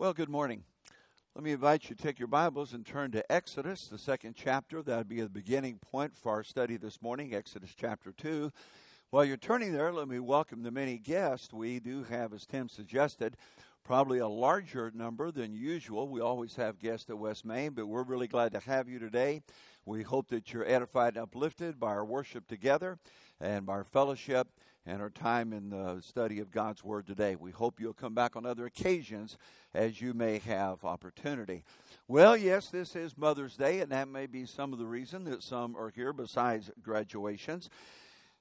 Well, good morning. Let me invite you to take your Bibles and turn to Exodus, the second chapter. That would be the beginning point for our study this morning, Exodus chapter 2. While you're turning there, let me welcome the many guests. We do have, as Tim suggested, probably a larger number than usual. We always have guests at West Main, but we're really glad to have you today. We hope that you're edified and uplifted by our worship together and by our fellowship and our time in the study of God's Word today. We hope you'll come back on other occasions as you may have opportunity. Well, yes, this is Mother's Day, and that may be some of the reason that some are here besides graduations.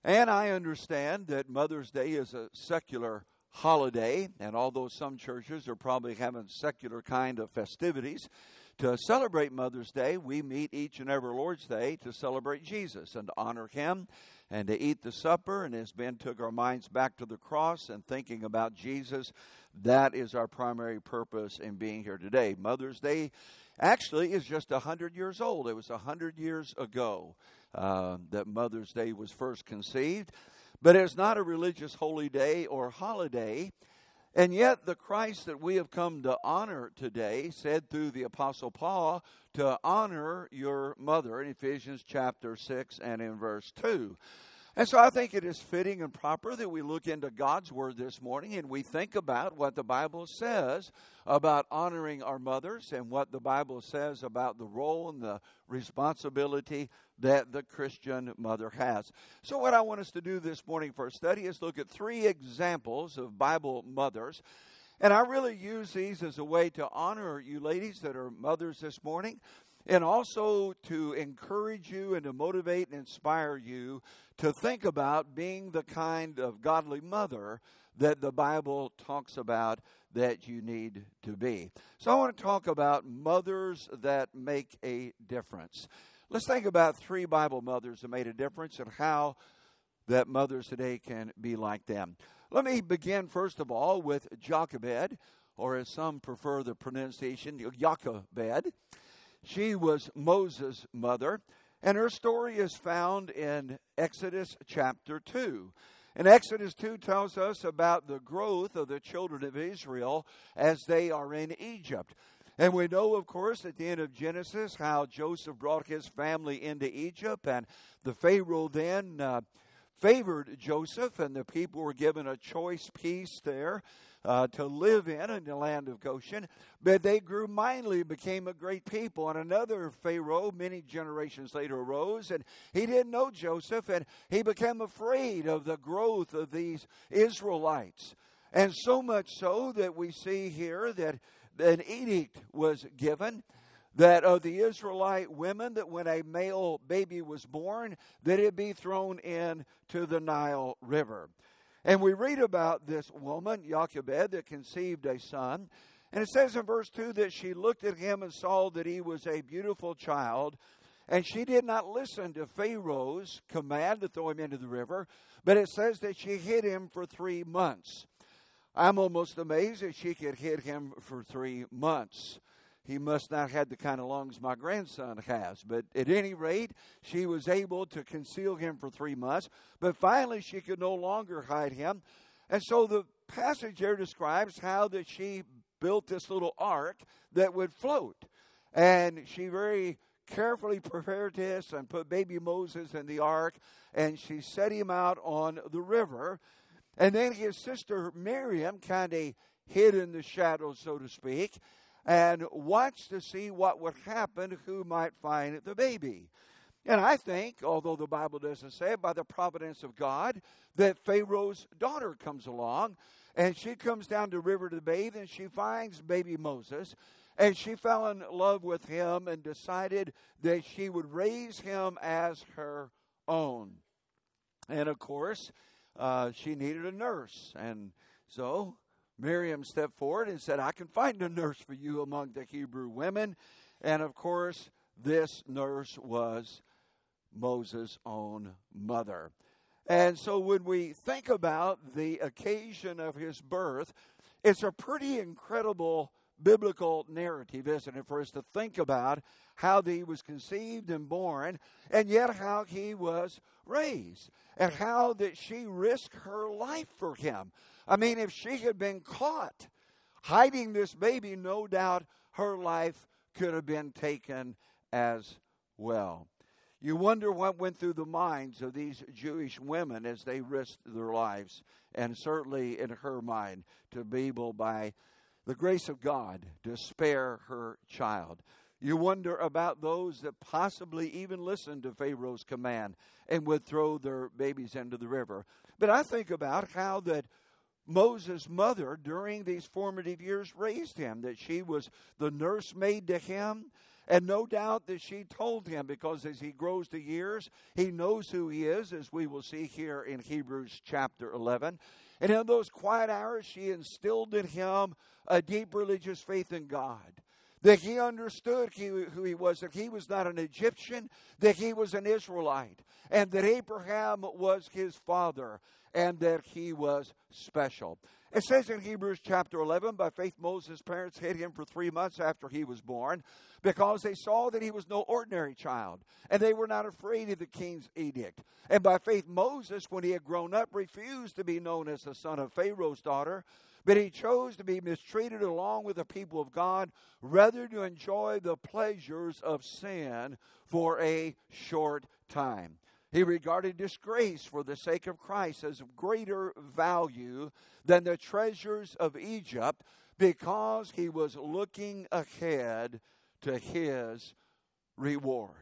And I understand that Mother's Day is a secular holiday, and although some churches are probably having secular kind of festivities, to celebrate Mother's Day, we meet each and every Lord's Day to celebrate Jesus and to honor Him and to eat the supper. And as Ben took our minds back to the cross and thinking about Jesus, that is our primary purpose in being here today. Mother's Day actually is just a hundred years old. It was a hundred years ago uh, that Mother's Day was first conceived, but it's not a religious holy day or holiday. And yet, the Christ that we have come to honor today said through the Apostle Paul to honor your mother in Ephesians chapter 6 and in verse 2. And so I think it is fitting and proper that we look into God's Word this morning and we think about what the Bible says about honoring our mothers and what the Bible says about the role and the responsibility that the Christian mother has. So, what I want us to do this morning for our study is look at three examples of Bible mothers. And I really use these as a way to honor you ladies that are mothers this morning and also to encourage you and to motivate and inspire you to think about being the kind of godly mother that the Bible talks about that you need to be. So I want to talk about mothers that make a difference. Let's think about three Bible mothers that made a difference and how that mothers today can be like them. Let me begin first of all with Jochebed, or as some prefer the pronunciation, Jochebed. She was Moses' mother, and her story is found in Exodus chapter 2. And Exodus 2 tells us about the growth of the children of Israel as they are in Egypt. And we know, of course, at the end of Genesis, how Joseph brought his family into Egypt, and the Pharaoh then uh, favored Joseph, and the people were given a choice piece there uh, to live in in the land of Goshen. But they grew mightily, became a great people. And another Pharaoh, many generations later, arose, and he didn't know Joseph, and he became afraid of the growth of these Israelites. And so much so that we see here that an edict was given that of the Israelite women, that when a male baby was born, that it be thrown into the Nile River. And we read about this woman, Jochebed, that conceived a son. And it says in verse 2 that she looked at him and saw that he was a beautiful child. And she did not listen to Pharaoh's command to throw him into the river, but it says that she hid him for three months. I'm almost amazed that she could hid him for three months he must not have the kind of lungs my grandson has. But at any rate, she was able to conceal him for three months. But finally, she could no longer hide him. And so the passage there describes how that she built this little ark that would float. And she very carefully prepared this and put baby Moses in the ark, and she set him out on the river. And then his sister Miriam kind of hid in the shadows, so to speak and watched to see what would happen, who might find the baby. And I think, although the Bible doesn't say it, by the providence of God, that Pharaoh's daughter comes along and she comes down the river to bathe and she finds baby Moses and she fell in love with him and decided that she would raise him as her own. And of course, uh, she needed a nurse. And so Miriam stepped forward and said, I can find a nurse for you among the Hebrew women. And of course, this nurse was Moses' own mother. And so when we think about the occasion of his birth, it's a pretty incredible biblical narrative, isn't it, for us to think about how he was conceived and born, and yet how he was raised, and how that she risked her life for him. I mean, if she had been caught, hiding this baby, no doubt her life could have been taken as well. You wonder what went through the minds of these Jewish women as they risked their lives, and certainly in her mind, to be able, by the grace of God, to spare her child. You wonder about those that possibly even listened to Pharaoh's command and would throw their babies into the river. But I think about how that Moses' mother during these formative years raised him, that she was the nursemaid to him. And no doubt that she told him because as he grows to years, he knows who he is, as we will see here in Hebrews chapter 11. And in those quiet hours, she instilled in him a deep religious faith in God that he understood who he was, that he was not an Egyptian, that he was an Israelite, and that Abraham was his father, and that he was special. It says in Hebrews chapter 11, by faith Moses' parents hid him for three months after he was born because they saw that he was no ordinary child, and they were not afraid of the king's edict. And by faith Moses, when he had grown up, refused to be known as the son of Pharaoh's daughter, but he chose to be mistreated along with the people of God rather to enjoy the pleasures of sin for a short time. He regarded disgrace for the sake of Christ as of greater value than the treasures of Egypt because he was looking ahead to his reward.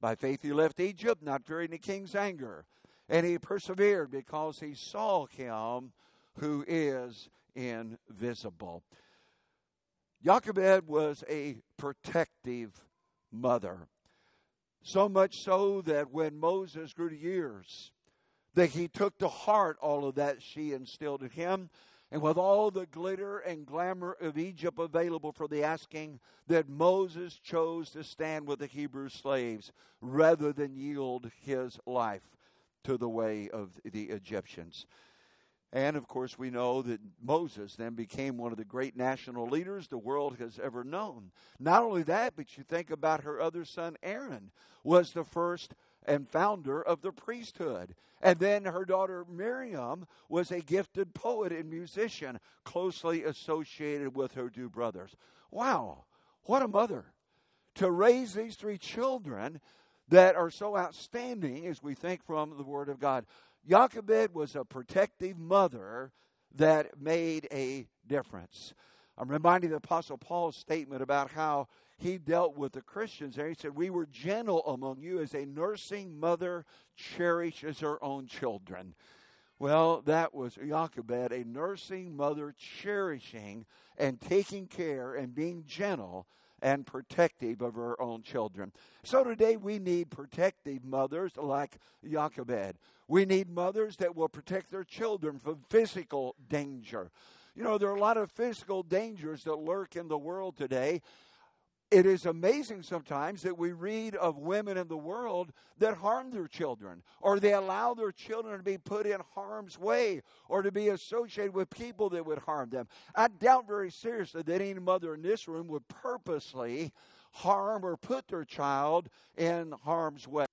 By faith he left Egypt, not fearing the king's anger, and he persevered because he saw him who is invisible. Jochebed was a protective mother. So much so that when Moses grew to years, that he took to heart all of that she instilled in him. And with all the glitter and glamour of Egypt available for the asking, that Moses chose to stand with the Hebrew slaves rather than yield his life to the way of the Egyptians. And of course, we know that Moses then became one of the great national leaders the world has ever known. Not only that, but you think about her other son, Aaron, was the first and founder of the priesthood. And then her daughter Miriam was a gifted poet and musician, closely associated with her two brothers. Wow, what a mother! To raise these three children that are so outstanding as we think from the Word of God. Jochebed was a protective mother that made a difference. I'm reminded of the Apostle Paul's statement about how he dealt with the Christians there. He said, We were gentle among you as a nursing mother cherishes her own children. Well, that was Jochebed, a nursing mother cherishing and taking care and being gentle and protective of her own children. So today we need protective mothers like Jochebed. We need mothers that will protect their children from physical danger. You know, there are a lot of physical dangers that lurk in the world today. It is amazing sometimes that we read of women in the world that harm their children, or they allow their children to be put in harm's way, or to be associated with people that would harm them. I doubt very seriously that any mother in this room would purposely harm or put their child in harm's way.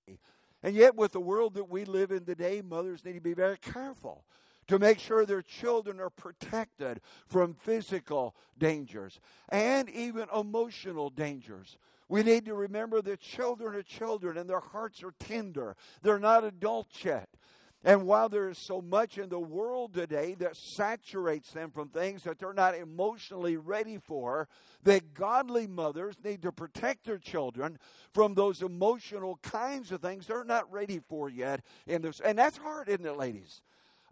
And yet, with the world that we live in today, mothers need to be very careful to make sure their children are protected from physical dangers and even emotional dangers. We need to remember that children are children and their hearts are tender. They're not adults yet. And while there is so much in the world today that saturates them from things that they're not emotionally ready for, that godly mothers need to protect their children from those emotional kinds of things they're not ready for yet. And that's hard, isn't it, ladies?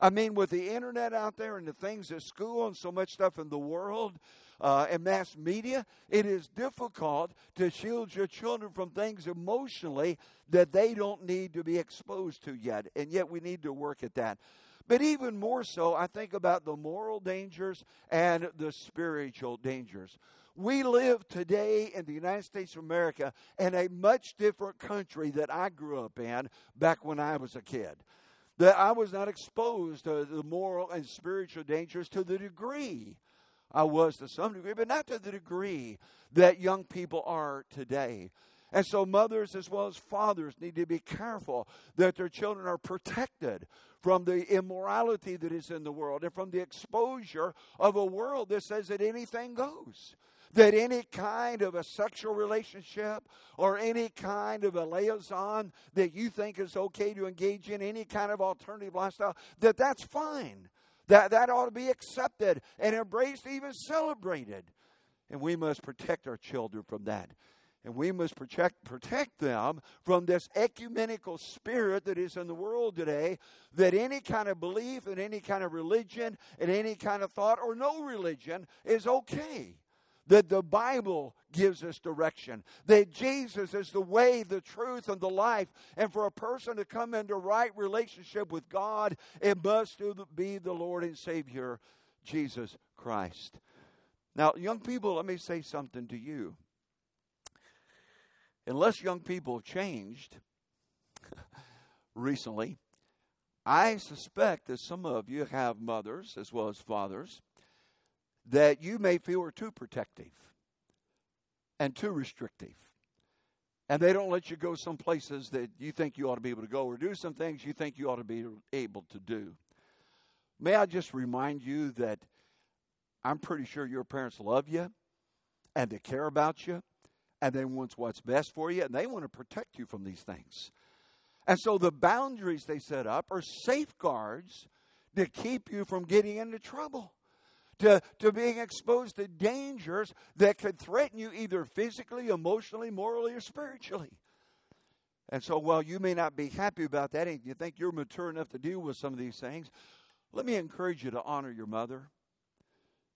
I mean, with the internet out there and the things at school and so much stuff in the world, uh, and mass media, it is difficult to shield your children from things emotionally that they don't need to be exposed to yet. And yet we need to work at that. But even more so, I think about the moral dangers and the spiritual dangers. We live today in the United States of America in a much different country that I grew up in back when I was a kid. That I was not exposed to the moral and spiritual dangers to the degree I was to some degree, but not to the degree that young people are today. And so, mothers as well as fathers need to be careful that their children are protected from the immorality that is in the world and from the exposure of a world that says that anything goes. That any kind of a sexual relationship or any kind of a liaison that you think is okay to engage in, any kind of alternative lifestyle, that that's fine. That, that ought to be accepted and embraced, even celebrated. And we must protect our children from that. And we must protect, protect them from this ecumenical spirit that is in the world today that any kind of belief and any kind of religion and any kind of thought or no religion is okay. That the Bible gives us direction. That Jesus is the way, the truth, and the life. And for a person to come into right relationship with God, it must be the Lord and Savior, Jesus Christ. Now, young people, let me say something to you unless young people have changed recently, I suspect that some of you have mothers as well as fathers that you may feel are too protective and too restrictive. And they don't let you go some places that you think you ought to be able to go or do some things you think you ought to be able to do. May I just remind you that I'm pretty sure your parents love you and they care about you and they want what's best for you, and they want to protect you from these things. And so the boundaries they set up are safeguards to keep you from getting into trouble, to, to being exposed to dangers that could threaten you either physically, emotionally, morally, or spiritually. And so while you may not be happy about that and you think you're mature enough to deal with some of these things, let me encourage you to honor your mother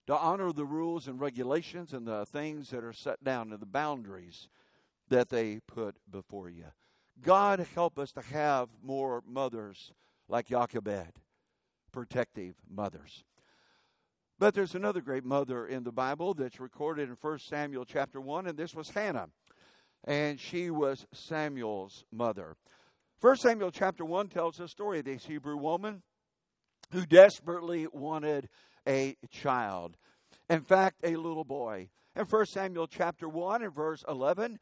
to honor the rules and regulations and the things that are set down and the boundaries that they put before you. God help us to have more mothers like Jochebed, protective mothers. But there's another great mother in the Bible that's recorded in 1 Samuel chapter 1, and this was Hannah. And she was Samuel's mother. 1 Samuel chapter 1 tells the story of this Hebrew woman who desperately wanted a child. In fact, a little boy. In 1 Samuel chapter 1 and verse 11,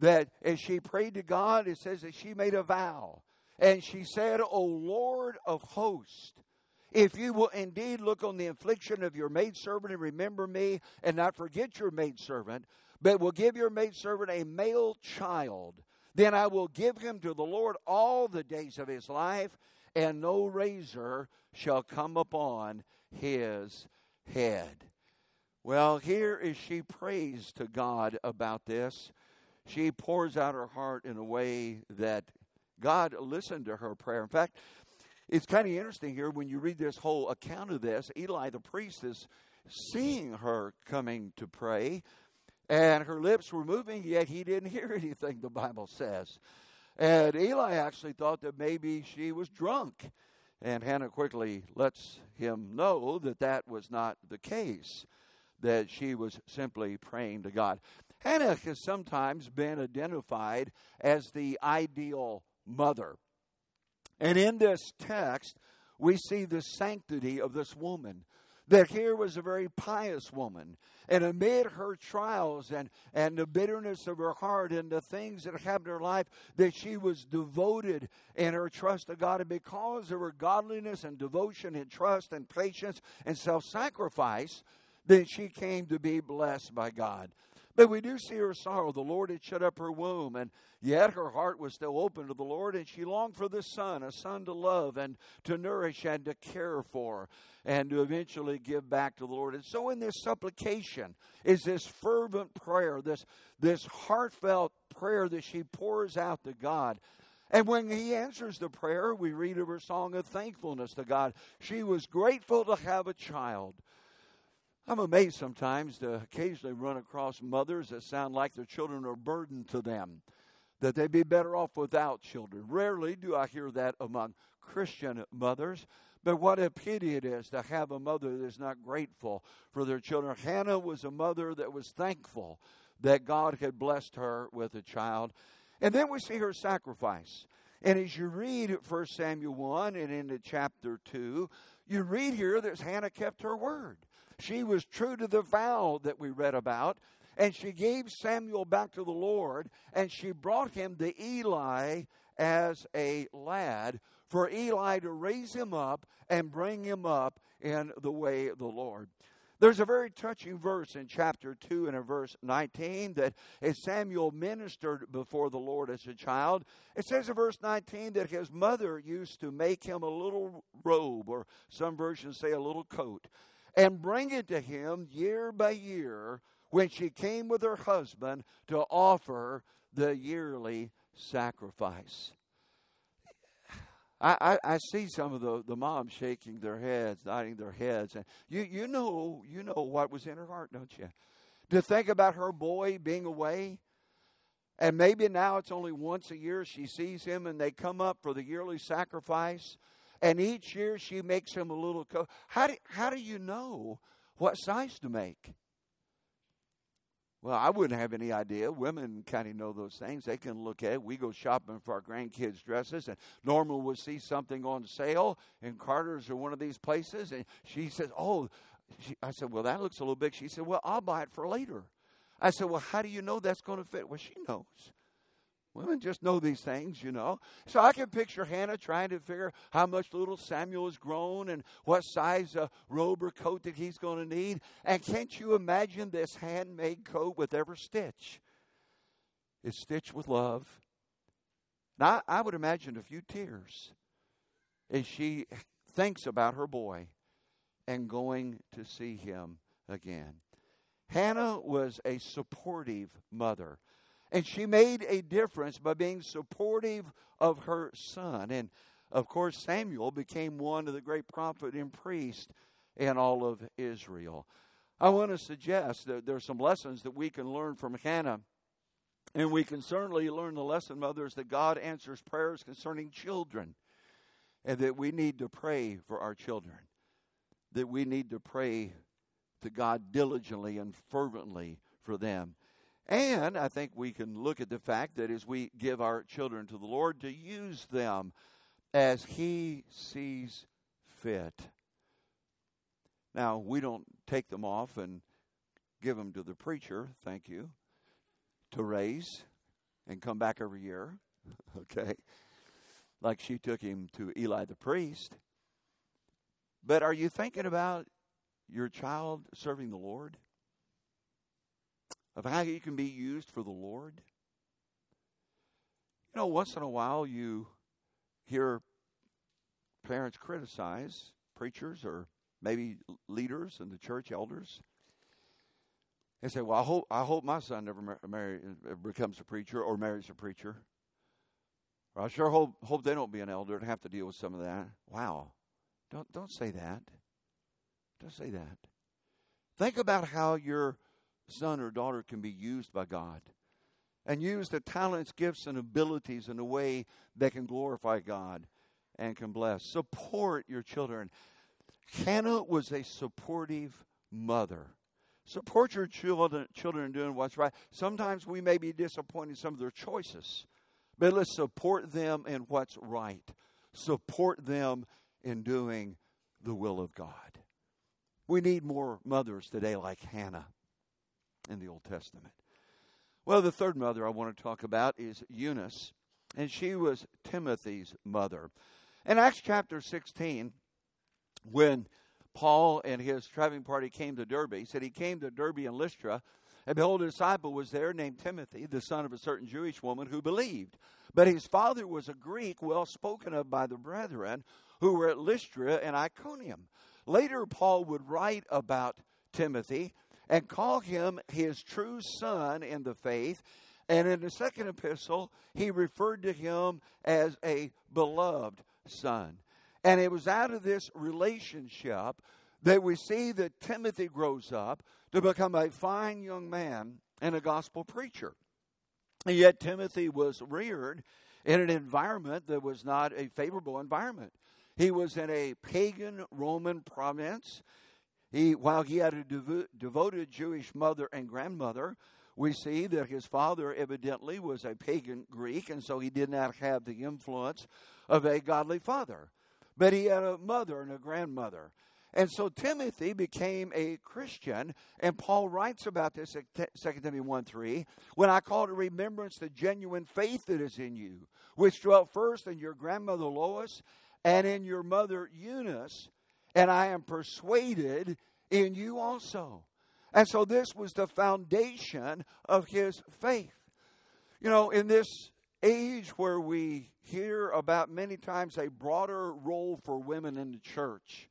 that as she prayed to God, it says that she made a vow. And she said, O Lord of hosts, if you will indeed look on the affliction of your maidservant and remember me and not forget your maidservant, but will give your maidservant a male child, then I will give him to the Lord all the days of his life, and no razor shall come upon his head. Well, here is she prays to God about this. She pours out her heart in a way that God listened to her prayer. In fact, it's kind of interesting here when you read this whole account of this. Eli the priest is seeing her coming to pray, and her lips were moving, yet he didn't hear anything, the Bible says. And Eli actually thought that maybe she was drunk. And Hannah quickly lets him know that that was not the case, that she was simply praying to God. Hannah has sometimes been identified as the ideal mother. And in this text, we see the sanctity of this woman that here was a very pious woman. And amid her trials and, and the bitterness of her heart and the things that happened in her life, that she was devoted in her trust to God. And because of her godliness and devotion and trust and patience and self sacrifice, then she came to be blessed by God. But we do see her sorrow. The Lord had shut up her womb, and yet her heart was still open to the Lord, and she longed for the son, a son to love and to nourish and to care for, and to eventually give back to the Lord. And so, in this supplication, is this fervent prayer, this, this heartfelt prayer that she pours out to God. And when he answers the prayer, we read of her song of thankfulness to God. She was grateful to have a child. I'm amazed sometimes to occasionally run across mothers that sound like their children are a burden to them, that they'd be better off without children. Rarely do I hear that among Christian mothers, but what a pity it is to have a mother that is not grateful for their children. Hannah was a mother that was thankful that God had blessed her with a child. And then we see her sacrifice. And as you read 1 Samuel 1 and into chapter 2, you read here that Hannah kept her word. She was true to the vow that we read about. And she gave Samuel back to the Lord, and she brought him to Eli as a lad for Eli to raise him up and bring him up in the way of the Lord. There's a very touching verse in chapter 2 and in verse 19 that as Samuel ministered before the Lord as a child, it says in verse 19 that his mother used to make him a little robe, or some versions say a little coat, and bring it to him year by year when she came with her husband to offer the yearly sacrifice. I, I, I, see some of the, the moms shaking their heads, nodding their heads, and you you know you know what was in her heart, don't you? To think about her boy being away, and maybe now it's only once a year she sees him, and they come up for the yearly sacrifice, and each year she makes him a little coat. How do how do you know what size to make? Well, I wouldn't have any idea. Women kind of know those things. They can look at it. We go shopping for our grandkids' dresses, and Norma will see something on sale in Carter's or one of these places, and she says, "Oh," she, I said, "Well, that looks a little big." She said, "Well, I'll buy it for later." I said, "Well, how do you know that's going to fit?" Well, she knows. Women just know these things, you know. So I can picture Hannah trying to figure how much little Samuel has grown and what size uh, robe or coat that he's going to need. And can't you imagine this handmade coat with every stitch? It's stitched with love. Now, I would imagine a few tears as she thinks about her boy and going to see him again. Hannah was a supportive mother. And she made a difference by being supportive of her son. And of course, Samuel became one of the great prophet and priest in all of Israel. I want to suggest that there are some lessons that we can learn from Hannah. And we can certainly learn the lesson, mothers, that God answers prayers concerning children. And that we need to pray for our children. That we need to pray to God diligently and fervently for them. And I think we can look at the fact that as we give our children to the Lord, to use them as He sees fit. Now, we don't take them off and give them to the preacher, thank you, to raise and come back every year, okay? Like she took him to Eli the priest. But are you thinking about your child serving the Lord? Of how you can be used for the Lord. You know, once in a while you hear parents criticize preachers or maybe leaders and the church elders. They say, "Well, I hope I hope my son never mar- marry, uh, becomes a preacher or marries a preacher." Or I sure hope hope they don't be an elder and have to deal with some of that. Wow, don't don't say that. Don't say that. Think about how your son or daughter can be used by God and use the talents, gifts, and abilities in a way that can glorify God and can bless. Support your children. Hannah was a supportive mother. Support your children, children in doing what's right. Sometimes we may be disappointed in some of their choices, but let's support them in what's right. Support them in doing the will of God. We need more mothers today like Hannah in the Old Testament. Well, the third mother I want to talk about is Eunice, and she was Timothy's mother. In Acts chapter 16, when Paul and his traveling party came to Derbe, he said he came to Derbe and Lystra, and behold, a disciple was there named Timothy, the son of a certain Jewish woman who believed. But his father was a Greek, well spoken of by the brethren who were at Lystra and Iconium. Later, Paul would write about Timothy and call him his true son in the faith. And in the second epistle, he referred to him as a beloved son. And it was out of this relationship that we see that Timothy grows up to become a fine young man and a gospel preacher. And yet, Timothy was reared in an environment that was not a favorable environment. He was in a pagan Roman province. He, while he had a devo- devoted Jewish mother and grandmother, we see that his father evidently was a pagan Greek, and so he did not have the influence of a godly father. But he had a mother and a grandmother. And so Timothy became a Christian, and Paul writes about this at 2 Timothy 1 3. When I call to remembrance the genuine faith that is in you, which dwelt first in your grandmother Lois and in your mother Eunice, and I am persuaded in you also. And so this was the foundation of his faith. You know, in this age where we hear about many times a broader role for women in the church,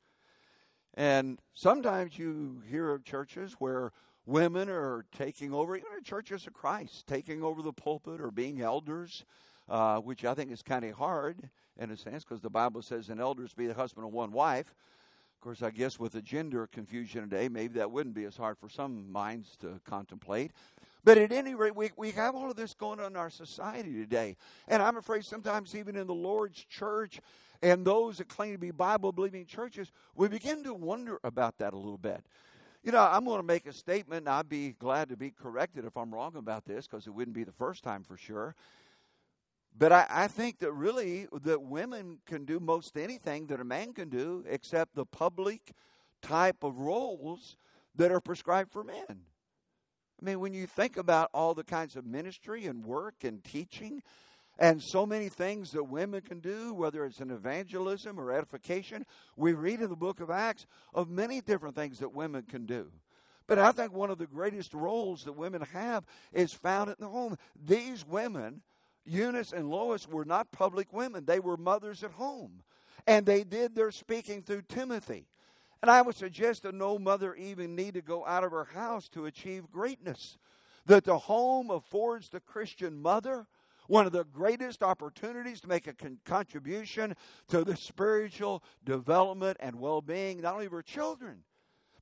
and sometimes you hear of churches where women are taking over, you know, churches of Christ, taking over the pulpit or being elders, uh, which I think is kind of hard in a sense because the Bible says an elders be the husband of one wife. Of course, I guess with the gender confusion today, maybe that wouldn't be as hard for some minds to contemplate. But at any rate, we, we have all of this going on in our society today. And I'm afraid sometimes, even in the Lord's church and those that claim to be Bible believing churches, we begin to wonder about that a little bit. You know, I'm going to make a statement, and I'd be glad to be corrected if I'm wrong about this because it wouldn't be the first time for sure. But I, I, think that really that women can do most anything that a man can do except the public type of roles that are prescribed for men. I mean, when you think about all the kinds of ministry and work and teaching and so many things that women can do, whether it's an evangelism or edification, we read in the book of Acts of many different things that women can do. But I think one of the greatest roles that women have is found in the home. These women Eunice and Lois were not public women, they were mothers at home. And they did their speaking through Timothy. And I would suggest that no mother even need to go out of her house to achieve greatness. That the home affords the Christian mother one of the greatest opportunities to make a con- contribution to the spiritual development and well being, not only of her children,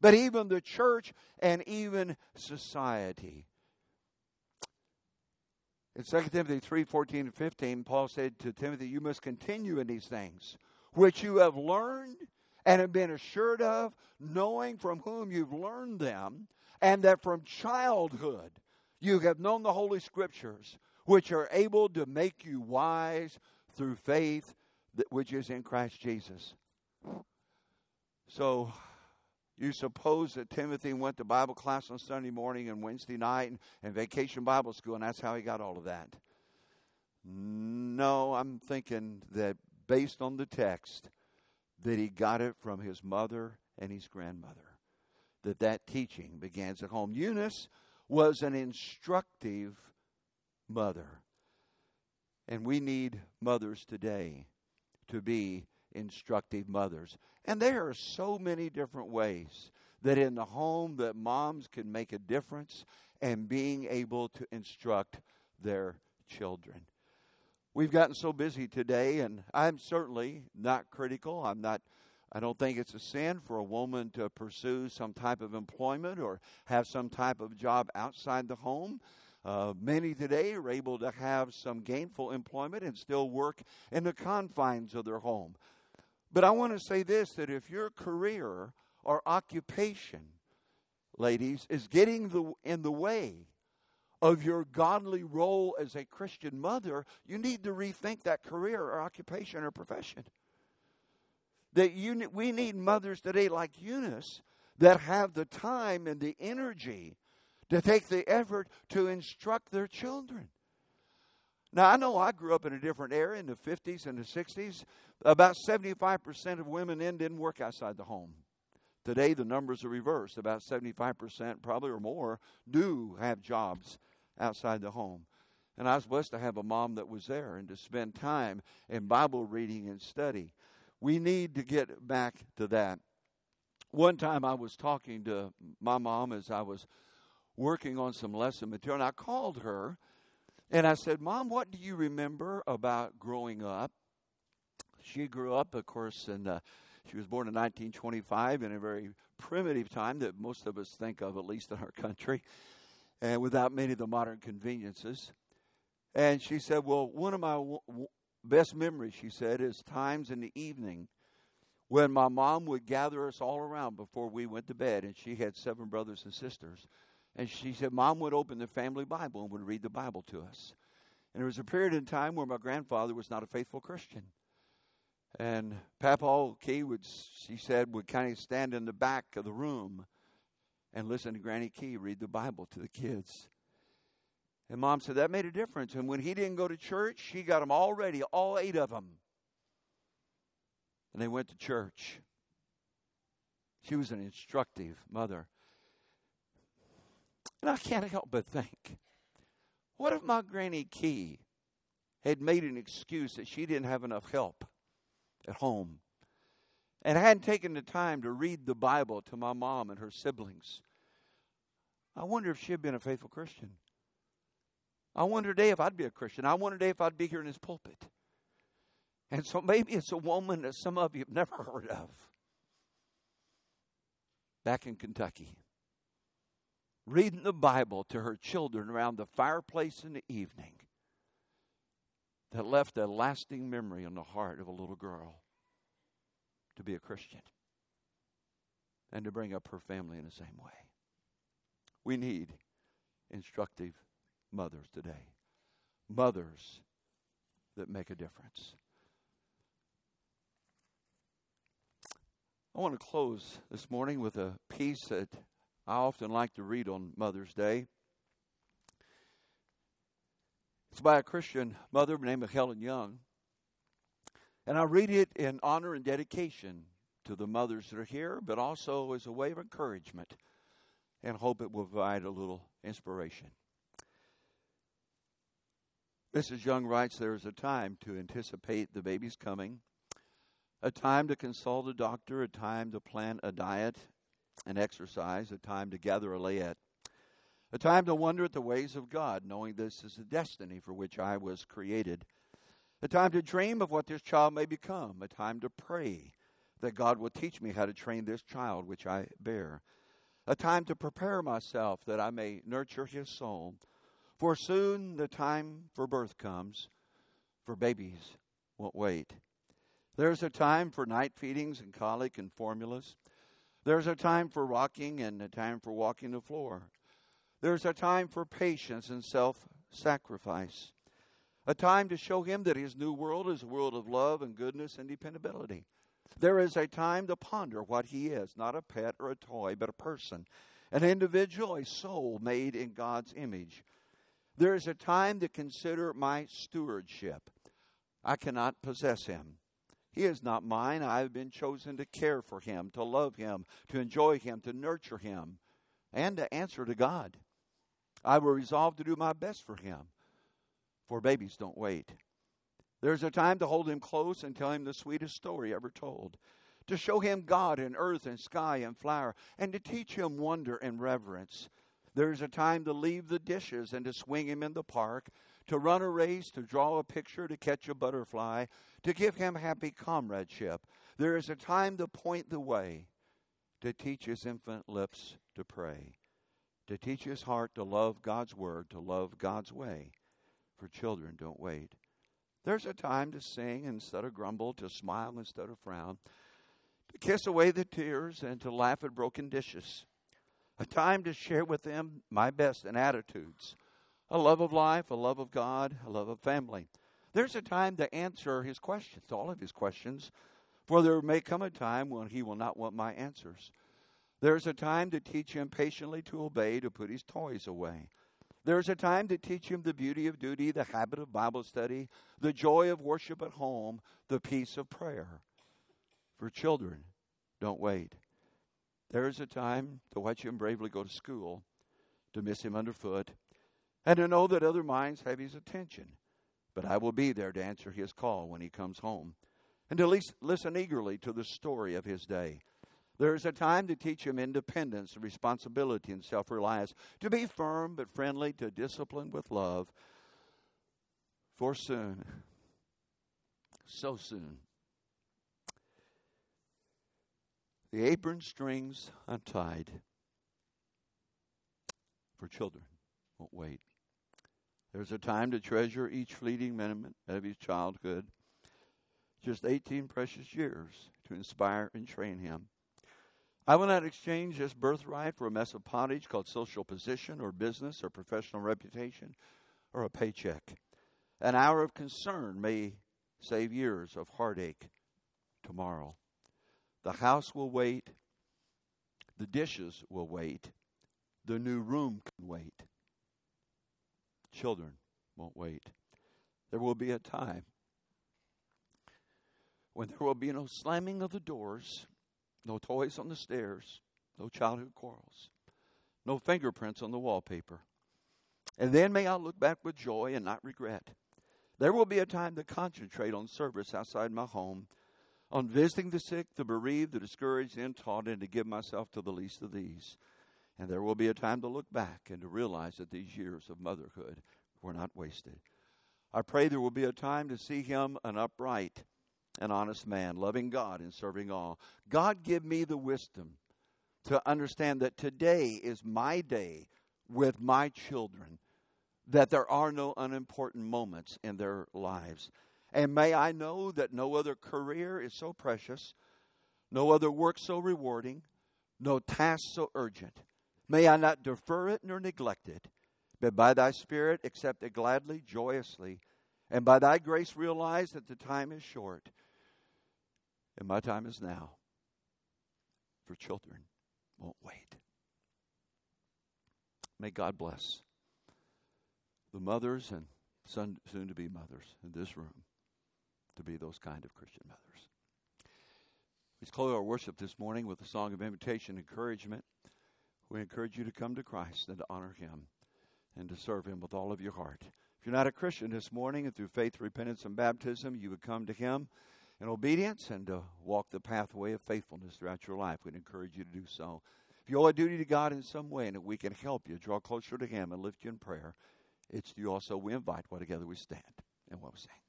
but even the church and even society. In 2 Timothy 3 14 and 15, Paul said to Timothy, You must continue in these things, which you have learned and have been assured of, knowing from whom you've learned them, and that from childhood you have known the Holy Scriptures, which are able to make you wise through faith that, which is in Christ Jesus. So, you suppose that Timothy went to Bible class on Sunday morning and Wednesday night and, and vacation Bible school, and that's how he got all of that. No, I'm thinking that based on the text, that he got it from his mother and his grandmother. That that teaching begins at home. Eunice was an instructive mother. And we need mothers today to be instructive mothers. And there are so many different ways that in the home that moms can make a difference and being able to instruct their children. We've gotten so busy today and I'm certainly not critical. I'm not I don't think it's a sin for a woman to pursue some type of employment or have some type of job outside the home. Uh, many today are able to have some gainful employment and still work in the confines of their home. But I want to say this that if your career or occupation, ladies, is getting the, in the way of your godly role as a Christian mother, you need to rethink that career or occupation or profession. That you, we need mothers today like Eunice that have the time and the energy to take the effort to instruct their children. Now, I know I grew up in a different era in the 50s and the 60s. About 75% of women in didn't work outside the home. Today, the numbers are reversed. About 75%, probably or more, do have jobs outside the home. And I was blessed to have a mom that was there and to spend time in Bible reading and study. We need to get back to that. One time I was talking to my mom as I was working on some lesson material, and I called her and I said, Mom, what do you remember about growing up? She grew up, of course, and uh, she was born in 1925 in a very primitive time that most of us think of, at least in our country, and without many of the modern conveniences. And she said, Well, one of my w- w- best memories, she said, is times in the evening when my mom would gather us all around before we went to bed, and she had seven brothers and sisters. And she said, Mom would open the family Bible and would read the Bible to us. And there was a period in time where my grandfather was not a faithful Christian. And Papa Key would, she said, would kind of stand in the back of the room and listen to Granny Key read the Bible to the kids. And Mom said that made a difference. And when he didn't go to church, she got them all ready, all eight of them. And they went to church. She was an instructive mother. And I can't help but think what if my Granny Key had made an excuse that she didn't have enough help at home and hadn't taken the time to read the Bible to my mom and her siblings? I wonder if she had been a faithful Christian. I wonder today if I'd be a Christian. I wonder today if I'd be here in this pulpit. And so maybe it's a woman that some of you have never heard of back in Kentucky reading the Bible to her children around the fireplace in the evening that left a lasting memory in the heart of a little girl to be a Christian and to bring up her family in the same way. We need instructive mothers today, mothers that make a difference. I want to close this morning with a piece that I often like to read on Mother's Day. It's by a Christian mother named Helen Young. And I read it in honor and dedication to the mothers that are here, but also as a way of encouragement and hope it will provide a little inspiration. Mrs. Young writes There is a time to anticipate the baby's coming, a time to consult a doctor, a time to plan a diet, and exercise, a time to gather a layette, a time to wonder at the ways of God, knowing this is the destiny for which I was created, a time to dream of what this child may become, a time to pray that God will teach me how to train this child which I bear, a time to prepare myself that I may nurture his soul. For soon the time for birth comes, for babies won't wait. There's a time for night feedings and colic and formulas. There's a time for rocking and a time for walking the floor. There's a time for patience and self sacrifice. A time to show him that his new world is a world of love and goodness and dependability. There is a time to ponder what he is, not a pet or a toy, but a person, an individual, a soul made in God's image. There is a time to consider my stewardship. I cannot possess him. He is not mine. I have been chosen to care for him, to love him, to enjoy him, to nurture him, and to answer to God. I will resolve to do my best for him, for babies don't wait. There's a time to hold him close and tell him the sweetest story ever told, to show him God in earth and sky and flower, and to teach him wonder and reverence. There's a time to leave the dishes and to swing him in the park, to run a race, to draw a picture, to catch a butterfly, to give him happy comradeship. There is a time to point the way, to teach his infant lips to pray, to teach his heart to love God's word, to love God's way. For children don't wait. There's a time to sing instead of grumble, to smile instead of frown, to kiss away the tears and to laugh at broken dishes. A time to share with them my best and attitudes a love of life, a love of God, a love of family. There's a time to answer his questions, all of his questions, for there may come a time when he will not want my answers. There's a time to teach him patiently to obey, to put his toys away. There's a time to teach him the beauty of duty, the habit of Bible study, the joy of worship at home, the peace of prayer. For children, don't wait. There's a time to watch him bravely go to school, to miss him underfoot, and to know that other minds have his attention. But I will be there to answer his call when he comes home, and to listen eagerly to the story of his day. There is a time to teach him independence, responsibility, and self reliance, to be firm but friendly, to discipline with love. For soon, so soon, the apron strings untied for children won't wait. There's a time to treasure each fleeting minute of his childhood. Just 18 precious years to inspire and train him. I will not exchange this birthright for a mess of pottage called social position or business or professional reputation or a paycheck. An hour of concern may save years of heartache tomorrow. The house will wait. The dishes will wait. The new room can wait. Children won't wait. There will be a time when there will be no slamming of the doors, no toys on the stairs, no childhood quarrels, no fingerprints on the wallpaper. And then may I look back with joy and not regret. There will be a time to concentrate on service outside my home, on visiting the sick, the bereaved, the discouraged, and taught, and to give myself to the least of these. And there will be a time to look back and to realize that these years of motherhood were not wasted. I pray there will be a time to see him an upright and honest man, loving God and serving all. God, give me the wisdom to understand that today is my day with my children, that there are no unimportant moments in their lives. And may I know that no other career is so precious, no other work so rewarding, no task so urgent. May I not defer it nor neglect it, but by thy Spirit accept it gladly, joyously, and by thy grace realize that the time is short, and my time is now. For children won't wait. May God bless the mothers and soon to be mothers in this room to be those kind of Christian mothers. Let's close our worship this morning with a song of invitation, and encouragement. We encourage you to come to Christ and to honor Him and to serve Him with all of your heart. If you're not a Christian this morning and through faith, repentance, and baptism, you would come to Him in obedience and to walk the pathway of faithfulness throughout your life. We'd encourage you to do so. If you owe a duty to God in some way and that we can help you draw closer to Him and lift you in prayer, it's you also we invite while together we stand and what we sing.